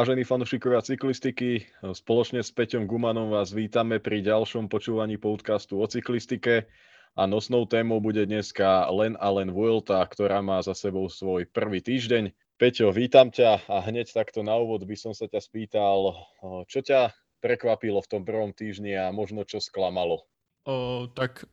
Vážení fanúšikovia cyklistiky, spoločne s Peťom Gumanom vás vítame pri ďalšom počúvaní podcastu o cyklistike a nosnou témou bude dneska len a len Vuelta, ktorá má za sebou svoj prvý týždeň. Peťo, vítam ťa a hneď takto na úvod by som sa ťa spýtal, čo ťa prekvapilo v tom prvom týždni a možno čo sklamalo? O, tak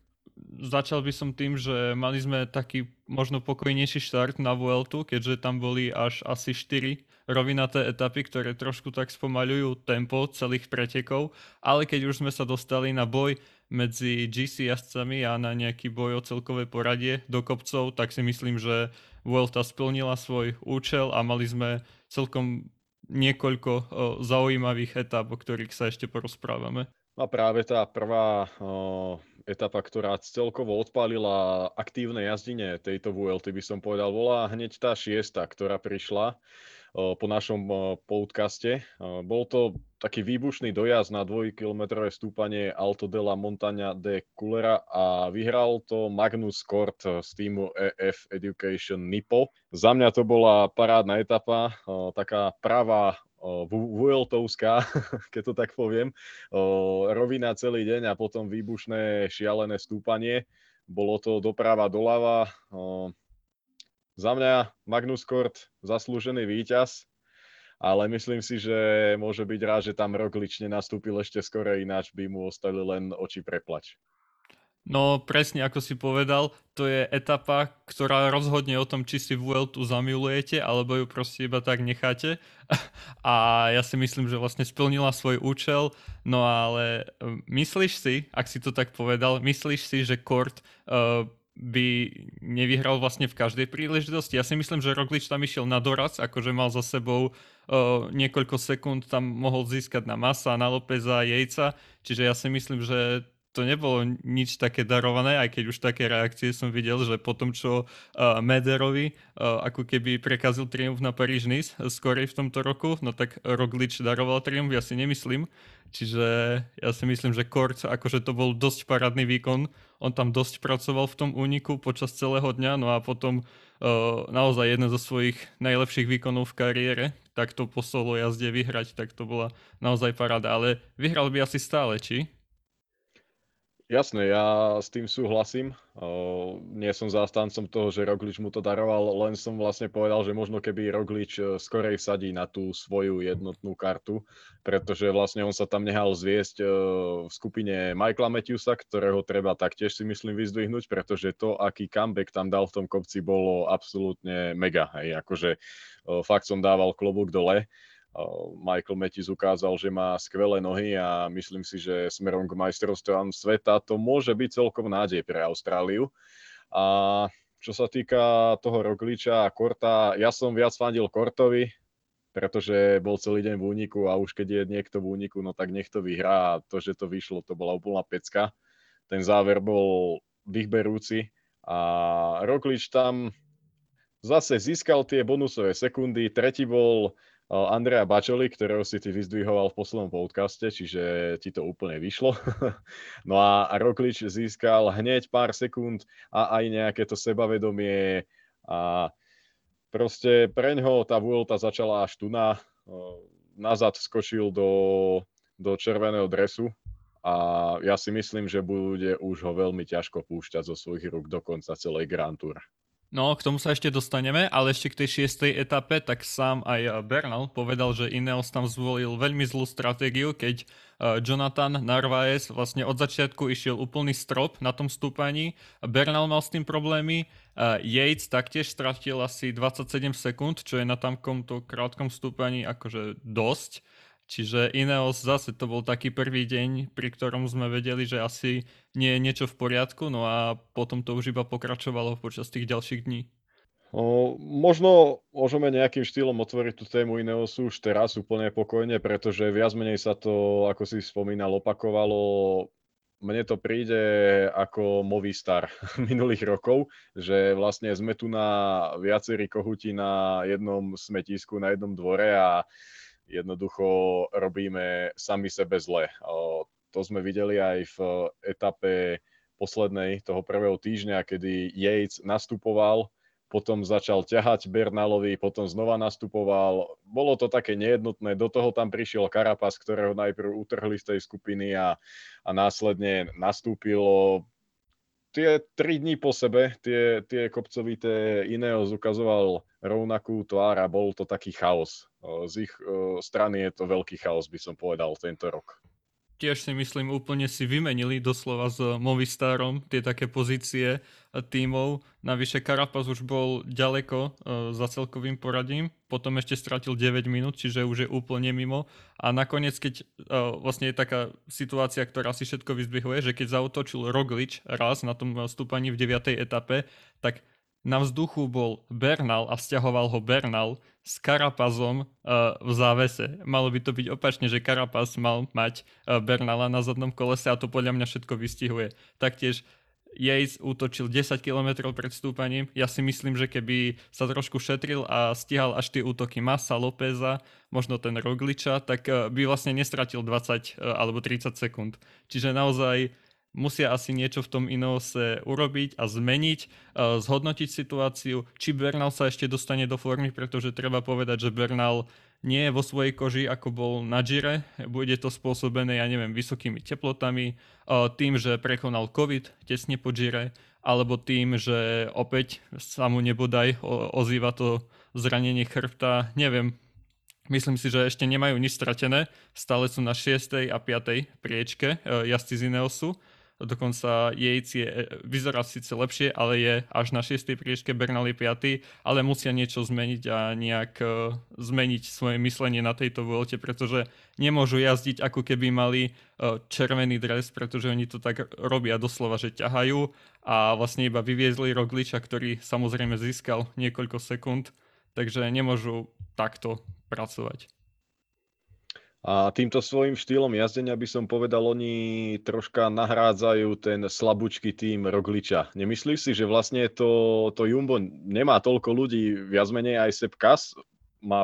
začal by som tým, že mali sme taký možno pokojnejší štart na Vueltu, keďže tam boli až asi 4 rovinaté etapy, ktoré trošku tak spomaľujú tempo celých pretekov, ale keď už sme sa dostali na boj medzi GC jazdcami a na nejaký boj o celkové poradie do kopcov, tak si myslím, že Vuelta splnila svoj účel a mali sme celkom niekoľko zaujímavých etap, o ktorých sa ešte porozprávame. A práve tá prvá o, etapa, ktorá celkovo odpálila aktívne jazdine tejto VLT, by som povedal, bola hneď tá šiesta, ktorá prišla po našom podcaste. Bol to taký výbušný dojazd na dvojkilometrové stúpanie Alto della Montagna de Culera a vyhral to Magnus Kort z týmu EF Education Nipo. Za mňa to bola parádna etapa, taká pravá Vueltovská, keď to tak poviem. Rovina celý deň a potom výbušné šialené stúpanie. Bolo to doprava doľava. Za mňa Magnus Kort zaslúžený víťaz, ale myslím si, že môže byť rád, že tam Roglič nenastúpil ešte skore, ináč by mu ostali len oči preplač. No presne ako si povedal, to je etapa, ktorá rozhodne o tom, či si Vueltu zamilujete, alebo ju proste iba tak necháte. A ja si myslím, že vlastne splnila svoj účel, no ale e, myslíš si, ak si to tak povedal, myslíš si, že Kort uh, by nevyhral vlastne v každej príležitosti. Ja si myslím, že Roglič tam išiel na doraz, akože mal za sebou uh, niekoľko sekúnd, tam mohol získať na Masa, na Lópeza, Jejca, čiže ja si myslím, že to nebolo nič také darované, aj keď už také reakcie som videl, že po tom, čo uh, Mederovi uh, ako keby prekazil triumf na Paríž-Nice skorej v tomto roku, no tak Roglič daroval triumf, ja si nemyslím. Čiže ja si myslím, že Kort, akože to bol dosť parádny výkon, on tam dosť pracoval v tom úniku počas celého dňa, no a potom uh, naozaj jeden zo svojich najlepších výkonov v kariére, takto po solo jazde vyhrať, tak to bola naozaj paráda. Ale vyhral by asi stále, či? Jasné, ja s tým súhlasím. Nie som zástancom toho, že Roglič mu to daroval, len som vlastne povedal, že možno keby Roglič e, skorej vsadí na tú svoju jednotnú kartu, pretože vlastne on sa tam nehal zviesť uh, v skupine Michaela Matthewsa, ktorého treba taktiež si myslím vyzdvihnúť, pretože to, aký comeback tam dal v tom kopci, bolo absolútne mega. Hej. Akože fakt som dával klobúk dole. Michael Matthews ukázal, že má skvelé nohy a myslím si, že smerom k majstrovstvám sveta to môže byť celkom nádej pre Austráliu. A čo sa týka toho Rogliča a Korta, ja som viac fandil Kortovi, pretože bol celý deň v úniku a už keď je niekto v úniku, no tak nech to vyhrá a to, že to vyšlo, to bola úplná pecka. Ten záver bol vychberúci a Roglič tam zase získal tie bonusové sekundy, tretí bol Andrea Bačoli, ktorého si ty vyzdvihoval v poslednom podcaste, čiže ti to úplne vyšlo. no a Roklič získal hneď pár sekúnd a aj nejaké to sebavedomie a proste pre ňoho tá Vuelta začala až tu na, nazad skočil do, do červeného dresu a ja si myslím, že bude už ho veľmi ťažko púšťať zo svojich rúk do konca celej Grand Tour. No, k tomu sa ešte dostaneme, ale ešte k tej šiestej etape, tak sám aj Bernal povedal, že Ineos tam zvolil veľmi zlú stratégiu, keď uh, Jonathan Narvaez vlastne od začiatku išiel úplný strop na tom stúpaní. Bernal mal s tým problémy, uh, Yates taktiež stratil asi 27 sekúnd, čo je na tamkomto krátkom stúpaní akože dosť. Čiže Ineos zase to bol taký prvý deň, pri ktorom sme vedeli, že asi nie je niečo v poriadku, no a potom to už iba pokračovalo počas tých ďalších dní. O, možno môžeme nejakým štýlom otvoriť tú tému Ineosu už teraz úplne pokojne, pretože viac menej sa to, ako si spomínal, opakovalo. Mne to príde ako Movistar minulých rokov, že vlastne sme tu na viacerí kohuti na jednom smetisku, na jednom dvore a jednoducho robíme sami sebe zle. To sme videli aj v etape poslednej toho prvého týždňa, kedy Yates nastupoval potom začal ťahať Bernalovi, potom znova nastupoval. Bolo to také nejednotné, do toho tam prišiel Karapas, ktorého najprv utrhli z tej skupiny a, a následne nastúpilo tie tri dní po sebe, tie, tie kopcovité Ineos ukazoval rovnakú tvár a bol to taký chaos. Z ich strany je to veľký chaos, by som povedal, tento rok tiež si myslím úplne si vymenili doslova s Movistarom tie také pozície tímov. Navyše Carapaz už bol ďaleko za celkovým poradím, potom ešte stratil 9 minút, čiže už je úplne mimo. A nakoniec, keď vlastne je taká situácia, ktorá si všetko vyzdvihuje, že keď zautočil Roglič raz na tom stúpaní v 9. etape, tak na vzduchu bol Bernal a stiahoval ho Bernal s Karapazom uh, v závese. Malo by to byť opačne, že Karapaz mal mať uh, Bernala na zadnom kolese a to podľa mňa všetko vystihuje. Taktiež Yates útočil 10 km pred stúpaním. Ja si myslím, že keby sa trošku šetril a stíhal až tie útoky Massa, Lópeza, možno ten Rogliča, tak uh, by vlastne nestratil 20 alebo 30 sekúnd. Čiže naozaj musia asi niečo v tom Ineose urobiť a zmeniť, uh, zhodnotiť situáciu, či Bernal sa ešte dostane do formy, pretože treba povedať, že Bernal nie je vo svojej koži, ako bol na Gire. Bude to spôsobené, ja neviem, vysokými teplotami, uh, tým, že prekonal COVID tesne po Gire, alebo tým, že opäť sa mu nebodaj ozýva to zranenie chrbta, neviem, Myslím si, že ešte nemajú nič stratené. Stále sú na 6. a 5. priečke uh, jazdci z Ineosu dokonca Yates je, e, vyzerá síce lepšie, ale je až na 6. priečke, Bernal je 5. ale musia niečo zmeniť a nejak uh, zmeniť svoje myslenie na tejto volte, pretože nemôžu jazdiť ako keby mali uh, červený dres, pretože oni to tak robia doslova, že ťahajú a vlastne iba vyviezli Rogliča, ktorý samozrejme získal niekoľko sekúnd, takže nemôžu takto pracovať. A týmto svojim štýlom jazdenia by som povedal, oni troška nahrádzajú ten slabúčky tým Rogliča. Nemyslíš si, že vlastne to, to Jumbo nemá toľko ľudí, viac menej aj Sepp Kass má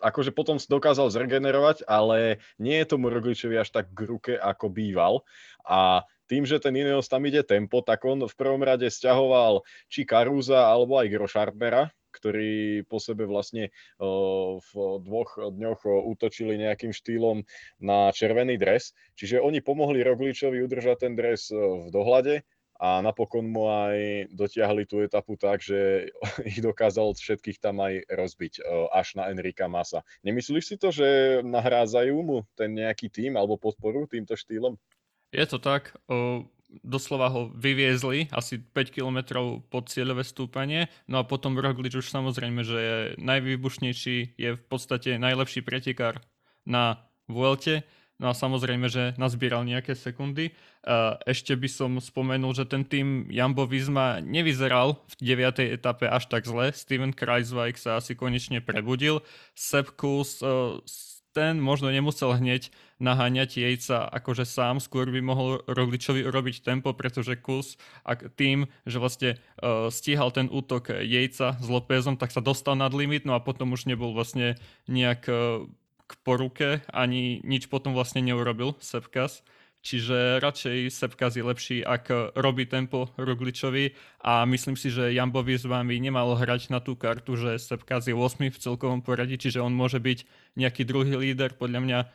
akože potom dokázal zregenerovať, ale nie je tomu Rogličovi až tak k ruke, ako býval. A tým, že ten Ineos tam ide tempo, tak on v prvom rade stiahoval či Karúza alebo aj Grošartnera, ktorí po sebe vlastne v dvoch dňoch útočili nejakým štýlom na červený dres. Čiže oni pomohli Rogličovi udržať ten dres v dohľade a napokon mu aj dotiahli tú etapu tak, že ich dokázal všetkých tam aj rozbiť až na Enrika Masa. Nemyslíš si to, že nahrádzajú mu ten nejaký tým alebo podporu týmto štýlom? Je to tak doslova ho vyviezli asi 5 km pod cieľové stúpanie. No a potom Roglič už samozrejme, že je najvýbušnejší, je v podstate najlepší pretekár na Vuelte. No a samozrejme, že nazbieral nejaké sekundy. Ešte by som spomenul, že ten tým Jambo Visma nevyzeral v 9. etape až tak zle. Steven Kreisweig sa asi konečne prebudil. Sepp Kuss ten možno nemusel hneď naháňať Jejca akože sám, skôr by mohol Rogličovi urobiť tempo, pretože Kus ak tým, že vlastne uh, stíhal ten útok Jejca s Lópezom, tak sa dostal nad limit, no a potom už nebol vlastne nejak uh, k poruke, ani nič potom vlastne neurobil Sepkas. Čiže radšej Sepkas je lepší, ak robí tempo Rogličovi a myslím si, že Jambo Visma by nemal hrať na tú kartu, že Sepkas je 8 v celkovom poradí, čiže on môže byť nejaký druhý líder. Podľa mňa eh,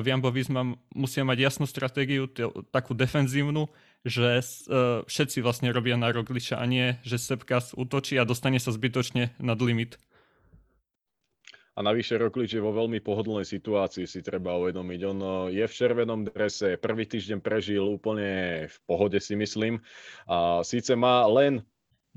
v Jambo Visma musia mať jasnú stratégiu, takú defenzívnu, že eh, všetci vlastne robia na Rogliča a nie, že Sepkas útočí a dostane sa zbytočne nad limit. A navyše Roklič je vo veľmi pohodlnej situácii, si treba uvedomiť. On eh, je v červenom drese, prvý týždeň prežil úplne v pohode, si myslím. A síce má len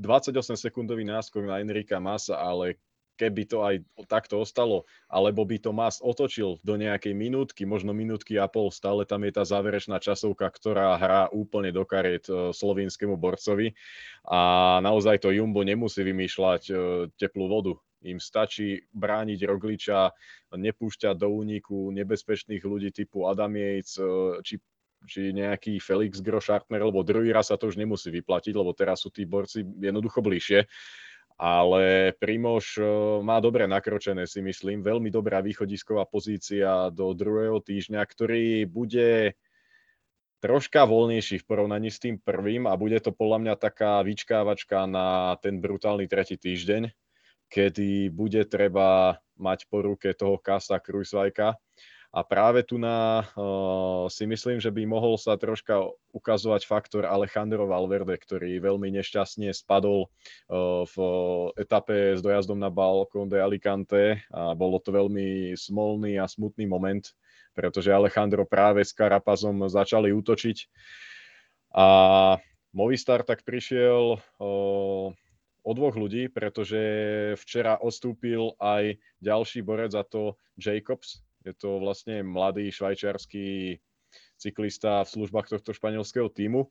28 sekundový náskok na Enrika Masa, ale keby to aj takto ostalo, alebo by to Mas otočil do nejakej minútky, možno minútky a pol, stále tam je tá záverečná časovka, ktorá hrá úplne do kariet eh, slovinskému borcovi a naozaj to Jumbo nemusí vymýšľať eh, teplú vodu im stačí brániť Rogliča, nepúšťať do úniku nebezpečných ľudí typu Adam Yates, e, či či nejaký Felix Groschartner, lebo druhý raz sa to už nemusí vyplatiť, lebo teraz sú tí borci jednoducho bližšie. Ale Primož e, má dobre nakročené, si myslím. Veľmi dobrá východisková pozícia do druhého týždňa, ktorý bude troška voľnejší v porovnaní s tým prvým a bude to podľa mňa taká vyčkávačka na ten brutálny tretí týždeň, kedy bude treba mať po ruke toho Kasa Krujsvajka. A práve tu na, uh, si myslím, že by mohol sa troška ukazovať faktor Alejandro Valverde, ktorý veľmi nešťastne spadol uh, v etape s dojazdom na Balcón de Alicante a bolo to veľmi smolný a smutný moment pretože Alejandro práve s Karapazom začali útočiť. A Movistar tak prišiel o, o dvoch ľudí, pretože včera odstúpil aj ďalší borec za to Jacobs. Je to vlastne mladý švajčiarsky cyklista v službách tohto španielského týmu.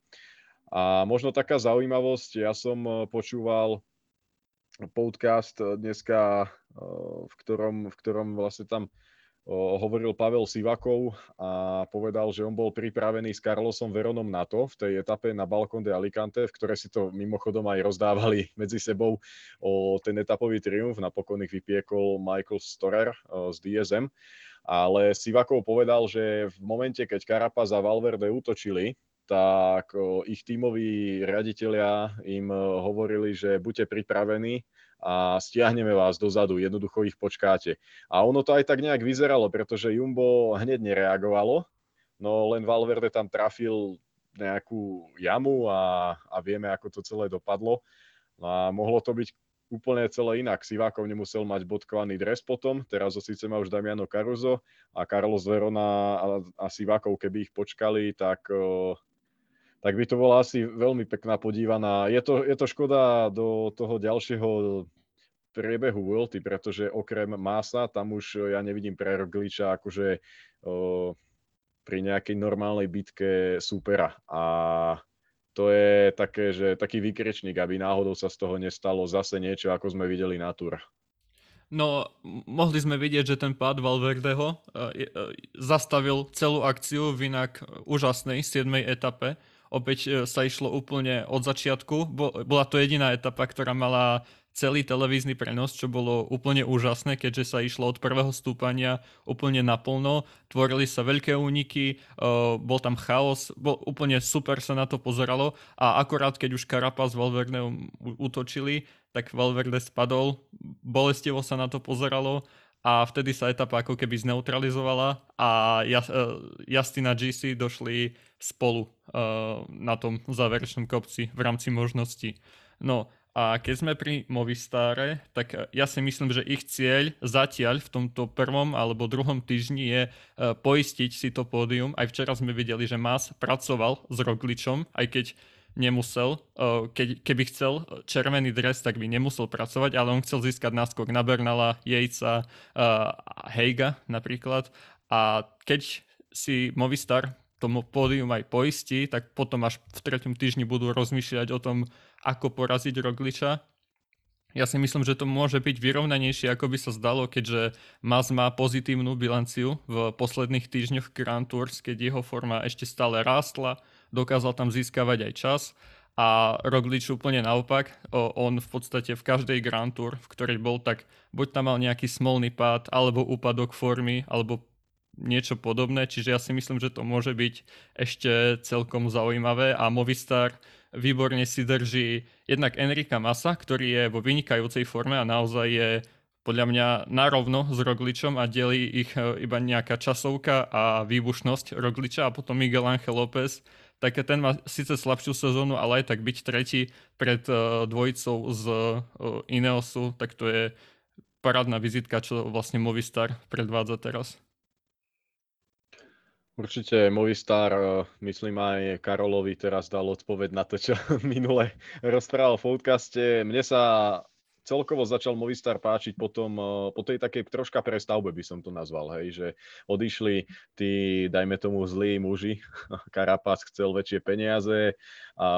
A možno taká zaujímavosť, ja som počúval podcast dneska, v ktorom, v ktorom vlastne tam hovoril Pavel Sivakov a povedal, že on bol pripravený s Carlosom Veronom na to v tej etape na Balcón de Alicante, v ktorej si to mimochodom aj rozdávali medzi sebou o ten etapový triumf. Napokon ich vypiekol Michael Storer z DSM. Ale Sivakov povedal, že v momente, keď Carapaz a Valverde útočili, tak ich tímoví riaditeľia im hovorili, že buďte pripravení, a stiahneme vás dozadu, jednoducho ich počkáte. A ono to aj tak nejak vyzeralo, pretože Jumbo hneď nereagovalo, no len Valverde tam trafil nejakú jamu a, a vieme, ako to celé dopadlo. No a mohlo to byť úplne celé inak. Sivákov nemusel mať bodkovaný dres potom, teraz ho síce má už Damiano Caruso a Carlos Verona a, a Sivákov, keby ich počkali, tak tak by to bola asi veľmi pekná podívaná. Je to, je to škoda do toho ďalšieho priebehu Vuelty, pretože okrem Masa tam už ja nevidím pre Rogliča akože o, pri nejakej normálnej bitke supera. A to je také, že taký výkrečník, aby náhodou sa z toho nestalo zase niečo, ako sme videli na Tour. No, mohli sme vidieť, že ten pád Valverdeho uh, zastavil celú akciu v inak úžasnej 7. etape Opäť e, sa išlo úplne od začiatku. Bola to jediná etapa, ktorá mala celý televízny prenos, čo bolo úplne úžasné, keďže sa išlo od prvého stúpania úplne naplno. Tvorili sa veľké úniky, e, bol tam chaos, bol, úplne super sa na to pozeralo a akorát keď už Carapaz s Valverde útočili, tak Valverde spadol, bolestivo sa na to pozeralo a vtedy sa etapa ako keby zneutralizovala a e, Justin a GC došli spolu uh, na tom záverečnom kopci v rámci možností. No a keď sme pri Movistare, tak ja si myslím, že ich cieľ zatiaľ v tomto prvom alebo druhom týždni je poistiť si to pódium. Aj včera sme videli, že Mas pracoval s Rogličom, aj keď nemusel, keď, keby chcel červený dres, tak by nemusel pracovať, ale on chcel získať náskok na Bernala, Jejca, Heiga napríklad. A keď si Movistar tomu pódium aj poistí, tak potom až v treťom týždni budú rozmýšľať o tom, ako poraziť Rogliča. Ja si myslím, že to môže byť vyrovnanejšie, ako by sa zdalo, keďže Mas má pozitívnu bilanciu v posledných týždňoch Grand Tours, keď jeho forma ešte stále rástla, dokázal tam získavať aj čas a Roglič úplne naopak, on v podstate v každej Grand Tour, v ktorej bol, tak buď tam mal nejaký smolný pád, alebo úpadok formy, alebo niečo podobné, čiže ja si myslím, že to môže byť ešte celkom zaujímavé. A Movistar výborne si drží jednak Enrika Masa, ktorý je vo vynikajúcej forme a naozaj je podľa mňa narovno s Rogličom a delí ich e, iba nejaká časovka a výbušnosť Rogliča a potom Miguel Angel López, tak ten má síce slabšiu sezónu, ale aj tak byť tretí pred uh, dvojicou z uh, Ineosu, tak to je parádna vizitka, čo vlastne Movistar predvádza teraz. Určite Movistar, eh, myslím aj Karolovi teraz dal odpoveď na to, čo minule rozprával v podcaste. Mne sa celkovo začal Movistar páčiť potom, eh, po tej takej troška prestavbe by som to nazval, hej, že odišli tí, dajme tomu, zlí muži, Karapas chcel väčšie peniaze, a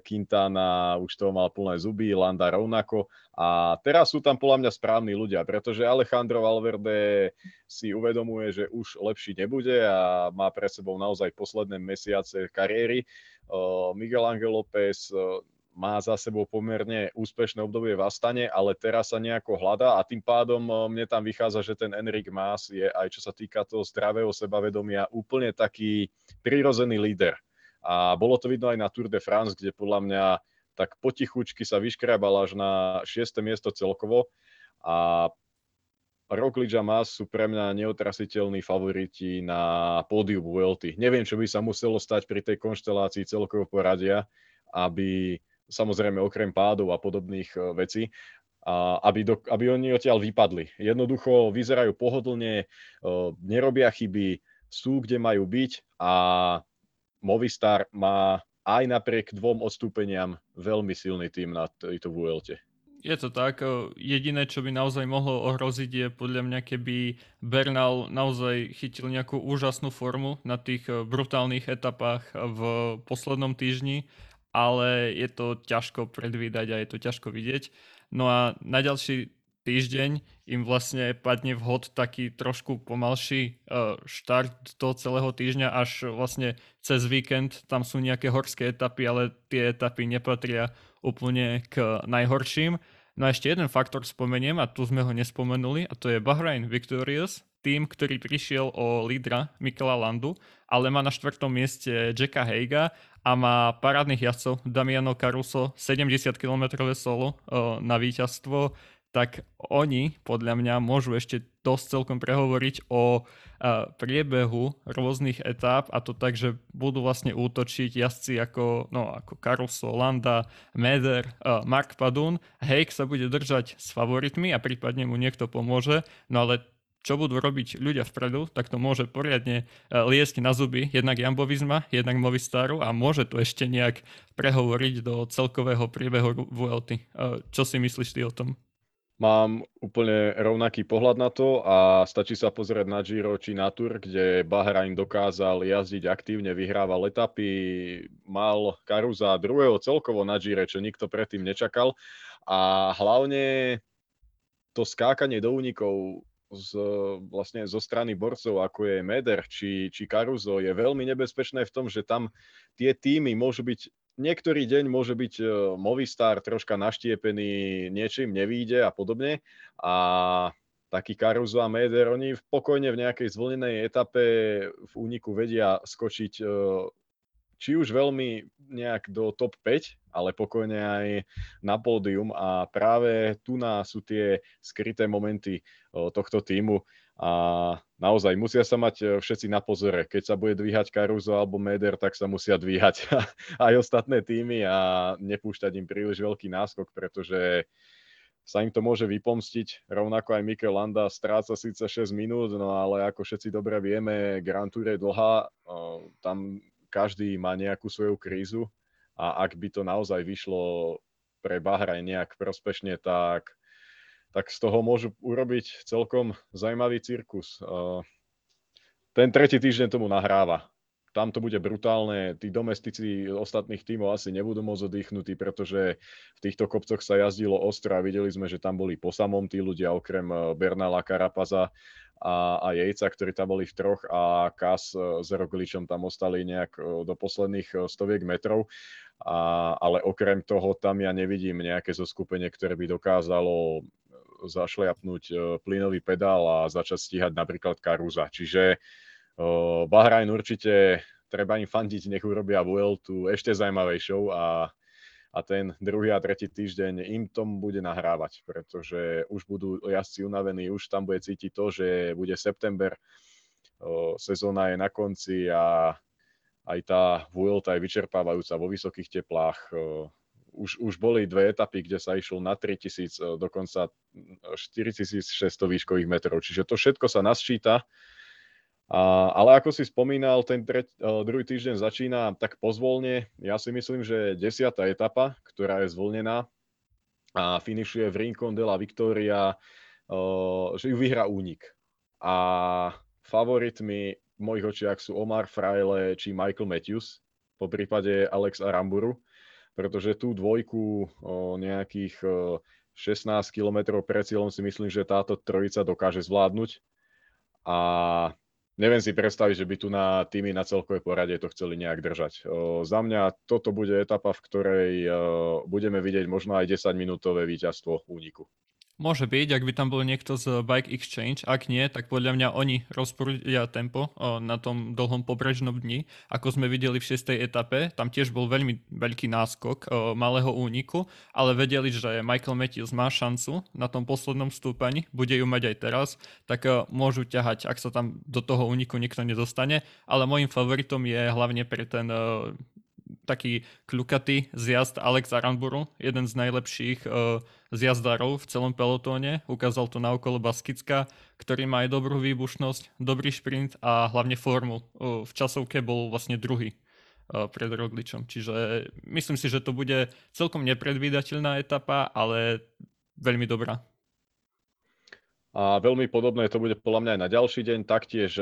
Quintana už toho mal plné zuby, Landa rovnako a teraz sú tam podľa mňa správni ľudia, pretože Alejandro Valverde si uvedomuje, že už lepší nebude a má pre sebou naozaj posledné mesiace kariéry. Eh, Miguel Angel López má za sebou pomerne úspešné obdobie v Astane, ale teraz sa nejako hľadá a tým pádom mne tam vychádza, že ten Enrik Mas je aj čo sa týka toho zdravého sebavedomia úplne taký prirozený líder. A bolo to vidno aj na Tour de France, kde podľa mňa tak potichučky sa vyškrabal až na 6. miesto celkovo a Roglič a Mas sú pre mňa neotrasiteľní favoriti na pódiu Vuelty. Neviem, čo by sa muselo stať pri tej konštelácii celkového poradia, aby samozrejme okrem pádov a podobných e, vecí, a aby, do, aby oni odtiaľ vypadli. Jednoducho vyzerajú pohodlne, e, nerobia chyby, sú kde majú byť a Movistar má aj napriek dvom odstúpeniam veľmi silný tým na tejto Vuelte. Je to tak. Jediné, čo by naozaj mohlo ohroziť, je podľa mňa, keby Bernal naozaj chytil nejakú úžasnú formu na tých brutálnych etapách v poslednom týždni, ale je to ťažko predvídať a je to ťažko vidieť. No a na ďalší týždeň im vlastne padne vhod taký trošku pomalší štart toho celého týždňa až vlastne cez víkend. Tam sú nejaké horské etapy, ale tie etapy nepatria úplne k najhorším. No a ešte jeden faktor spomeniem, a tu sme ho nespomenuli, a to je Bahrain Victorious, tým, ktorý prišiel o lídra Mikela Landu, ale má na štvrtom mieste Jacka Heiga a má parádnych jazdcov. Damiano Caruso, 70 km solo na víťazstvo, tak oni podľa mňa môžu ešte dosť celkom prehovoriť o priebehu rôznych etáp a to tak, že budú vlastne útočiť jazdci ako, no, ako Caruso, Landa, Meder, Mark Padun. Hejk sa bude držať s favoritmi a prípadne mu niekto pomôže, no ale čo budú robiť ľudia vpredu, tak to môže poriadne liesť na zuby jednak Jambovizma, jednak Movistaru a môže to ešte nejak prehovoriť do celkového priebehu VLT. Čo si myslíš ty o tom? Mám úplne rovnaký pohľad na to a stačí sa pozrieť na Giro či na Tour, kde Bahrain dokázal jazdiť aktívne, vyhrával etapy, mal Karuza druhého celkovo na Gire, čo nikto predtým nečakal. A hlavne to skákanie do únikov z, vlastne zo strany borcov, ako je Meder či, či Caruso, je veľmi nebezpečné v tom, že tam tie týmy môžu byť niektorý deň môže byť e, Movistar troška naštiepený, niečím nevíde a podobne. A taký Caruso a Meder, oni pokojne v nejakej zvlnenej etape v úniku vedia skočiť e, či už veľmi nejak do top 5, ale pokojne aj na pódium a práve tu nás sú tie skryté momenty tohto týmu a naozaj musia sa mať e, všetci na pozore. Keď sa bude dvíhať Caruso alebo Meder, tak sa musia dvíhať aj ostatné týmy a nepúšťať im príliš veľký náskok, pretože sa im to môže vypomstiť. Rovnako aj Mikel Landa stráca síce 6 minút, no ale ako všetci dobre vieme, Grand Tour je dlhá, tam každý má nejakú svoju krízu a ak by to naozaj vyšlo pre Bahraj nejak prospešne, tak tak z toho môžu urobiť celkom zaujímavý cirkus. Ten tretí týždeň tomu nahráva. Tam to bude brutálne, tí domestici ostatných tímov asi nebudú môcť oddychnutí, pretože v týchto kopcoch sa jazdilo ostro a videli sme, že tam boli po samom tí ľudia, okrem e, Bernala Karapaza a, a Jejca, ktorí tam boli v troch a Kas e, s Rogličom tam ostali nejak e, do posledných stoviek metrov. A, ale okrem toho tam ja nevidím nejaké zoskupenie, ktoré by dokázalo zašliapnúť e, plynový pedál a začať stíhať napríklad Karuza. Čiže e, Bahrajn určite treba im fandiť, nech urobia Vueltu ešte zaujímavejšou a, a ten druhý a tretí týždeň im tom bude nahrávať, pretože už budú jazdci unavení, už tam bude cítiť to, že bude september, sezóna je na konci a aj tá Vuelta je vyčerpávajúca vo vysokých teplách. Už, už boli dve etapy, kde sa išlo na 3000, e, dokonca 4600 výškových metrov. Čiže to všetko sa nasčíta. Ale ako si spomínal, ten treť, uh, druhý týždeň začína tak pozvolne. Ja si myslím, že desiatá etapa, ktorá je zvolnená a finišuje v Rincon de la Victoria, uh, že ju vyhrá únik. A favoritmi v mojich očiach sú Omar Fraile či Michael Matthews, po prípade Alex Aramburu pretože tú dvojku o nejakých 16 km pred cieľom si myslím, že táto trojica dokáže zvládnuť. A neviem si predstaviť, že by tu na týmy na celkové poradie to chceli nejak držať. Za mňa toto bude etapa, v ktorej budeme vidieť možno aj 10-minútové víťazstvo úniku. Môže byť, ak by tam bol niekto z Bike Exchange. Ak nie, tak podľa mňa oni rozprúdia tempo na tom dlhom pobrežnom dni. Ako sme videli v 6. etape, tam tiež bol veľmi veľký náskok malého úniku, ale vedeli, že Michael Matthews má šancu na tom poslednom stúpaní, bude ju mať aj teraz, tak môžu ťahať, ak sa tam do toho úniku nikto nedostane. Ale môjim favoritom je hlavne pre ten taký kľukatý zjazd Alex Aranburu, jeden z najlepších uh, zjazdárov v celom pelotóne. Ukázal to na okolo Baskicka, ktorý má aj dobrú výbušnosť, dobrý šprint a hlavne formu. Uh, v časovke bol vlastne druhý uh, pred Rogličom. Čiže myslím si, že to bude celkom nepredvídateľná etapa, ale veľmi dobrá. A veľmi podobné to bude podľa mňa aj na ďalší deň. Taktiež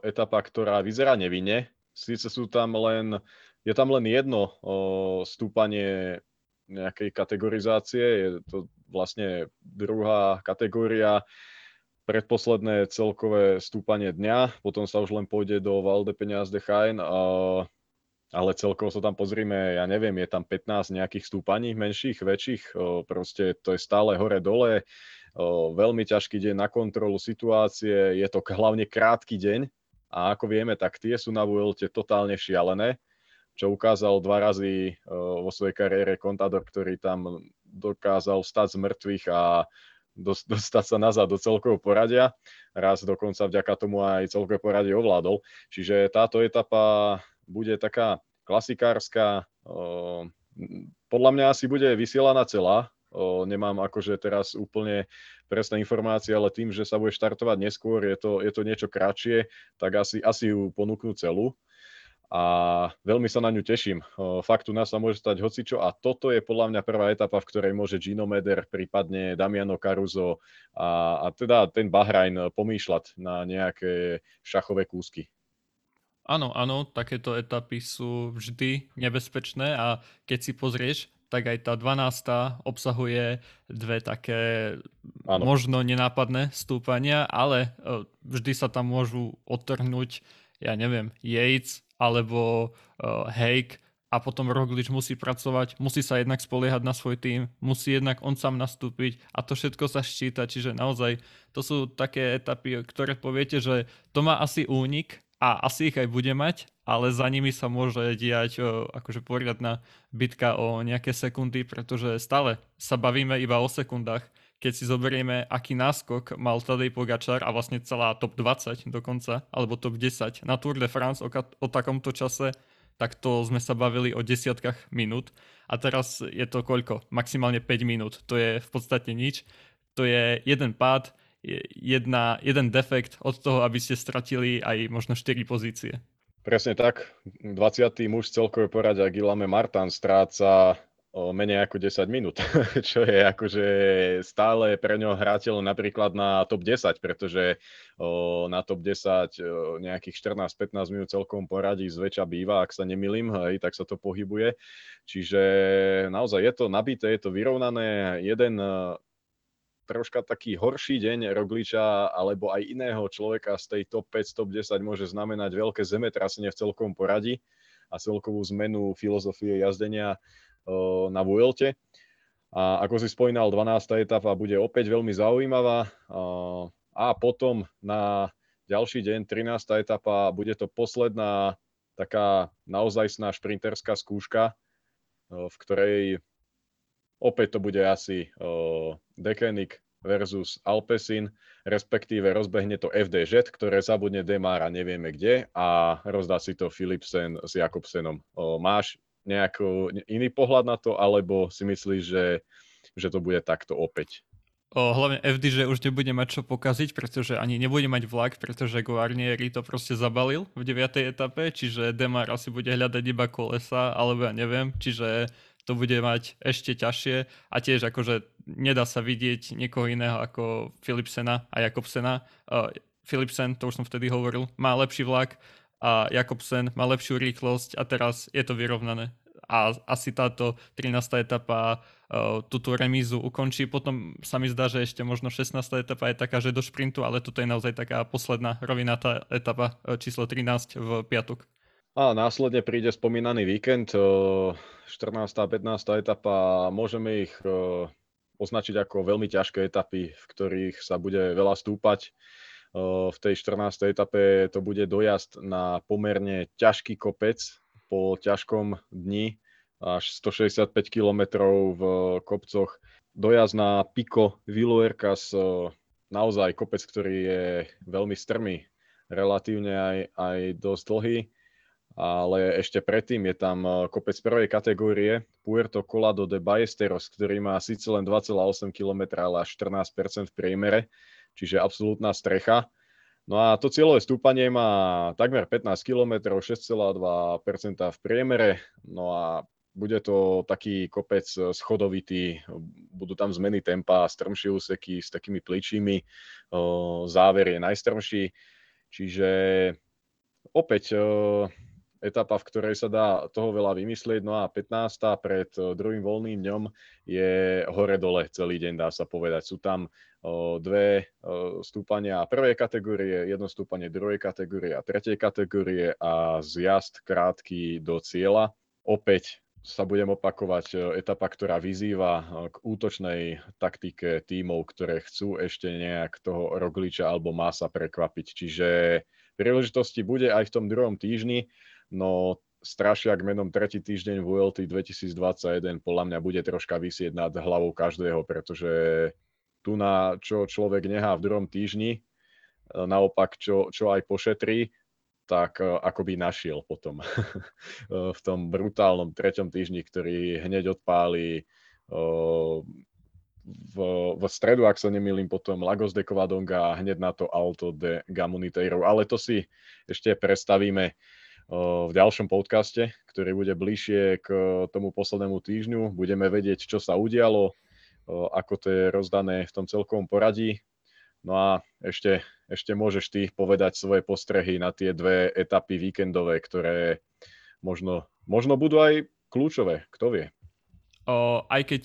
etapa, ktorá vyzerá nevinne. Sice sú tam len je tam len jedno stúpanie nejakej kategorizácie, je to vlastne druhá kategória, predposledné celkové stúpanie dňa, potom sa už len pôjde do Valde Peňaz de Chain, ale celkovo sa tam pozrime, ja neviem, je tam 15 nejakých stúpaní, menších, väčších, proste to je stále hore-dole, veľmi ťažký deň na kontrolu situácie, je to hlavne krátky deň a ako vieme, tak tie sú na Vuelte totálne šialené čo ukázal dva razy eh, vo svojej kariére Contador, ktorý tam dokázal stať z mŕtvych a dostať sa nazad do celkového poradia. Raz dokonca vďaka tomu aj celkové poradie ovládol. Čiže táto etapa bude taká klasikárska. Eh, podľa mňa asi bude vysielaná celá. Eh, nemám akože teraz úplne presné informácie, ale tým, že sa bude štartovať neskôr, je to, je to niečo kratšie, tak asi, asi ju ponúknú celú a veľmi sa na ňu teším. Fakt u nás sa môže stať hocičo a toto je podľa mňa prvá etapa, v ktorej môže Gino Meder, prípadne Damiano Caruso a, a teda ten Bahrajn pomýšľať na nejaké šachové kúsky. Áno, áno, takéto etapy sú vždy nebezpečné a keď si pozrieš, tak aj tá 12. obsahuje dve také ano. možno nenápadné stúpania, ale vždy sa tam môžu odtrhnúť, ja neviem, Yates, alebo uh, Hake a potom Roglič musí pracovať, musí sa jednak spoliehať na svoj tým, musí jednak on sám nastúpiť a to všetko sa ščíta, čiže naozaj to sú také etapy, ktoré poviete, že to má asi únik a asi ich aj bude mať, ale za nimi sa môže diať o, akože poriadna bitka o nejaké sekundy, pretože stále sa bavíme iba o sekundách keď si zoberieme, aký náskok mal Tadej Pogačar a vlastne celá top 20 dokonca, alebo top 10 na Tour de France o, o takomto čase, tak to sme sa bavili o desiatkách minút. A teraz je to koľko? Maximálne 5 minút. To je v podstate nič. To je jeden pád, jedna, jeden defekt od toho, aby ste stratili aj možno 4 pozície. Presne tak. 20. muž celkové poradia Gilame Martin stráca o menej ako 10 minút, čo je akože stále pre ňo hrateľ napríklad na top 10, pretože o, na top 10 o, nejakých 14-15 minút celkom poradí zväčša býva, ak sa nemilím, hej, tak sa to pohybuje. Čiže naozaj je to nabité, je to vyrovnané. Jeden troška taký horší deň Rogliča alebo aj iného človeka z tej top 5, top 10 môže znamenať veľké zemetrasenie v celkom poradí a celkovú zmenu filozofie jazdenia na Vuelte. A ako si spomínal, 12. etapa bude opäť veľmi zaujímavá. A potom na ďalší deň, 13. etapa, bude to posledná taká naozajstná šprinterská skúška, v ktorej opäť to bude asi Dekenik versus Alpesin, respektíve rozbehne to FDŽ, ktoré zabudne Demar a nevieme kde a rozdá si to Philipsen s Jakobsenom. Máš nejaký iný pohľad na to, alebo si myslíš, že, že to bude takto opäť? O, hlavne FD, že už nebude mať čo pokaziť, pretože ani nebude mať vlak, pretože Guarnieri to proste zabalil v 9. etape, čiže Demar asi bude hľadať iba kolesa, alebo ja neviem, čiže to bude mať ešte ťažšie a tiež akože nedá sa vidieť niekoho iného ako Philipsena a Jakobsena. Uh, Philipsen, to už som vtedy hovoril, má lepší vlak, a Jakobsen má lepšiu rýchlosť a teraz je to vyrovnané. a asi táto 13. etapa uh, túto remízu ukončí. Potom sa mi zdá, že ešte možno 16. etapa je taká, že do šprintu, ale toto je naozaj taká posledná rovinatá etapa uh, číslo 13 v piatok. A následne príde spomínaný víkend, 14. a 15. etapa, môžeme ich označiť ako veľmi ťažké etapy, v ktorých sa bude veľa stúpať. V tej 14. etape to bude dojazd na pomerne ťažký kopec po ťažkom dni, až 165 km v kopcoch. Dojazd na Pico Viluercas, naozaj kopec, ktorý je veľmi strmý, relatívne aj, aj dosť dlhý ale ešte predtým je tam kopec prvej kategórie Puerto Colado de Ballesteros, ktorý má síce len 2,8 km, ale až 14% v priemere, čiže absolútna strecha. No a to cieľové stúpanie má takmer 15 km, 6,2% v priemere, no a bude to taký kopec schodovitý, budú tam zmeny tempa, strmšie úseky s takými pličími, záver je najstrmší, čiže opäť etapa, v ktorej sa dá toho veľa vymyslieť. No a 15. pred eh, druhým voľným dňom je hore-dole celý deň, dá sa povedať. Sú tam o, dve o, stúpania prvej kategórie, jedno stúpanie druhej kategórie a tretej kategórie a zjazd krátky do cieľa. Opäť sa budem opakovať eh, etapa, ktorá vyzýva eh, k útočnej taktike tímov, ktoré chcú ešte nejak toho Rogliča alebo Masa prekvapiť. Čiže príležitosti bude aj v tom druhom týždni no strašiak menom tretí týždeň VLT 2021 podľa mňa bude troška vysieť nad hlavou každého, pretože tu na čo človek nehá v druhom týždni, e, naopak čo, čo aj pošetrí, tak e, ako by našiel potom e, v tom brutálnom treťom týždni, ktorý hneď odpáli v, v stredu, ak sa nemýlim, potom Lagos de Covadonga a hneď na to Alto de Gamuniteiro. Ale to si ešte predstavíme v ďalšom podcaste, ktorý bude bližšie k tomu poslednému týždňu. Budeme vedieť, čo sa udialo, ako to je rozdané v tom celkovom poradí. No a ešte, ešte môžeš ty povedať svoje postrehy na tie dve etapy víkendové, ktoré možno, možno budú aj kľúčové, kto vie. O, aj keď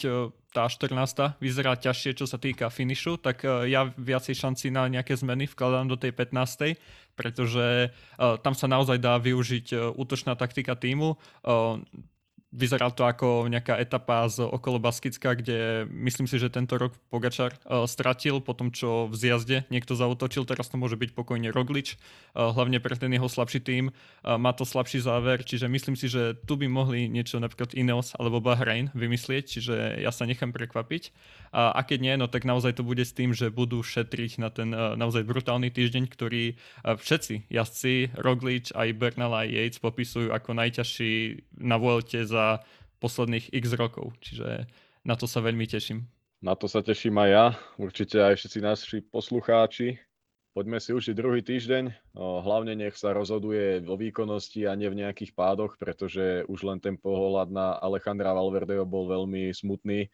tá 14. vyzerá ťažšie, čo sa týka finišu, tak e, ja viacej šanci na nejaké zmeny vkladám do tej 15. pretože uh, tam sa naozaj dá využiť uh, útočná taktika týmu. Vyzerá to ako nejaká etapa z okolo Baskicka, kde myslím si, že tento rok Pogačar uh, stratil po tom, čo v zjazde niekto zautočil. Teraz to môže byť pokojne Roglič, uh, hlavne pre ten jeho slabší tým. Uh, má to slabší záver, čiže myslím si, že tu by mohli niečo napríklad Ineos alebo Bahrain vymyslieť, čiže ja sa nechám prekvapiť. A, a keď nie, no tak naozaj to bude s tým, že budú šetriť na ten uh, naozaj brutálny týždeň, ktorý uh, všetci jazdci, Roglič, aj Bernal, aj Yates popisujú ako najťažší na Vuelte za posledných x rokov. Čiže na to sa veľmi teším. Na to sa teším aj ja, určite aj všetci naši poslucháči. Poďme si učiť druhý týždeň. Hlavne nech sa rozhoduje vo výkonnosti a nie v nejakých pádoch, pretože už len ten pohľad na Alejandra Valverdeho bol veľmi smutný.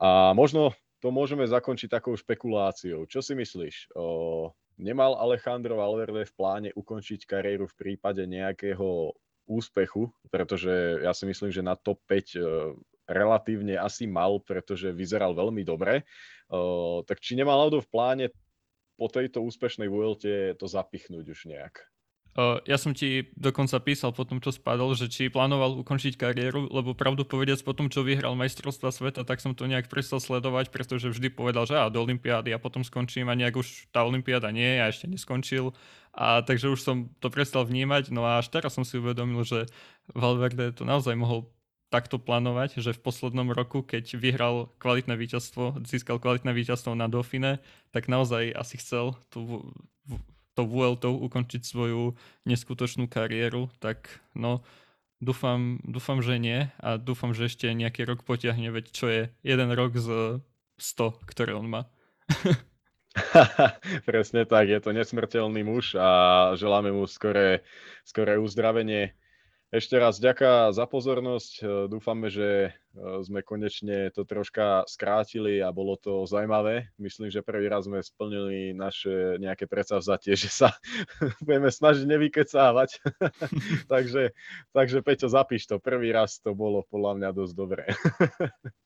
A možno to môžeme zakončiť takou špekuláciou. Čo si myslíš? O, nemal Alejandro Valverde v pláne ukončiť kariéru v prípade nejakého úspechu, pretože ja si myslím, že na top 5 e, relatívne asi mal, pretože vyzeral veľmi dobre. E, tak či nemal náhodou v pláne po tejto úspešnej Vuelte to zapichnúť už nejak? Ja som ti dokonca písal po tom, čo spadol, že či plánoval ukončiť kariéru, lebo pravdu povediac po tom, čo vyhral majstrovstva sveta, tak som to nejak prestal sledovať, pretože vždy povedal, že a do Olympiády a potom skončím a nejak už tá Olympiáda nie a ešte neskončil. A takže už som to prestal vnímať, no a až teraz som si uvedomil, že Valverde to naozaj mohol takto plánovať, že v poslednom roku, keď vyhral kvalitné víťazstvo, získal kvalitné víťazstvo na Dauphine, tak naozaj asi chcel tú to Vueltou ukončiť svoju neskutočnú kariéru, tak no dúfam, dúfam, že nie a dúfam, že ešte nejaký rok potiahne, veď čo je jeden rok z 100, ktoré on má. Presne tak, je to nesmrteľný muž a želáme mu skoré, skoré uzdravenie. Ešte raz ďaká za pozornosť. E, dúfame, že e, sme konečne to troška skrátili a bolo to zaujímavé. Myslím, že prvý raz sme splnili naše nejaké predsavzatie, že sa budeme snažiť nevykecávať. takže, takže Peťo, zapíš to. Prvý raz to bolo podľa mňa dosť dobré.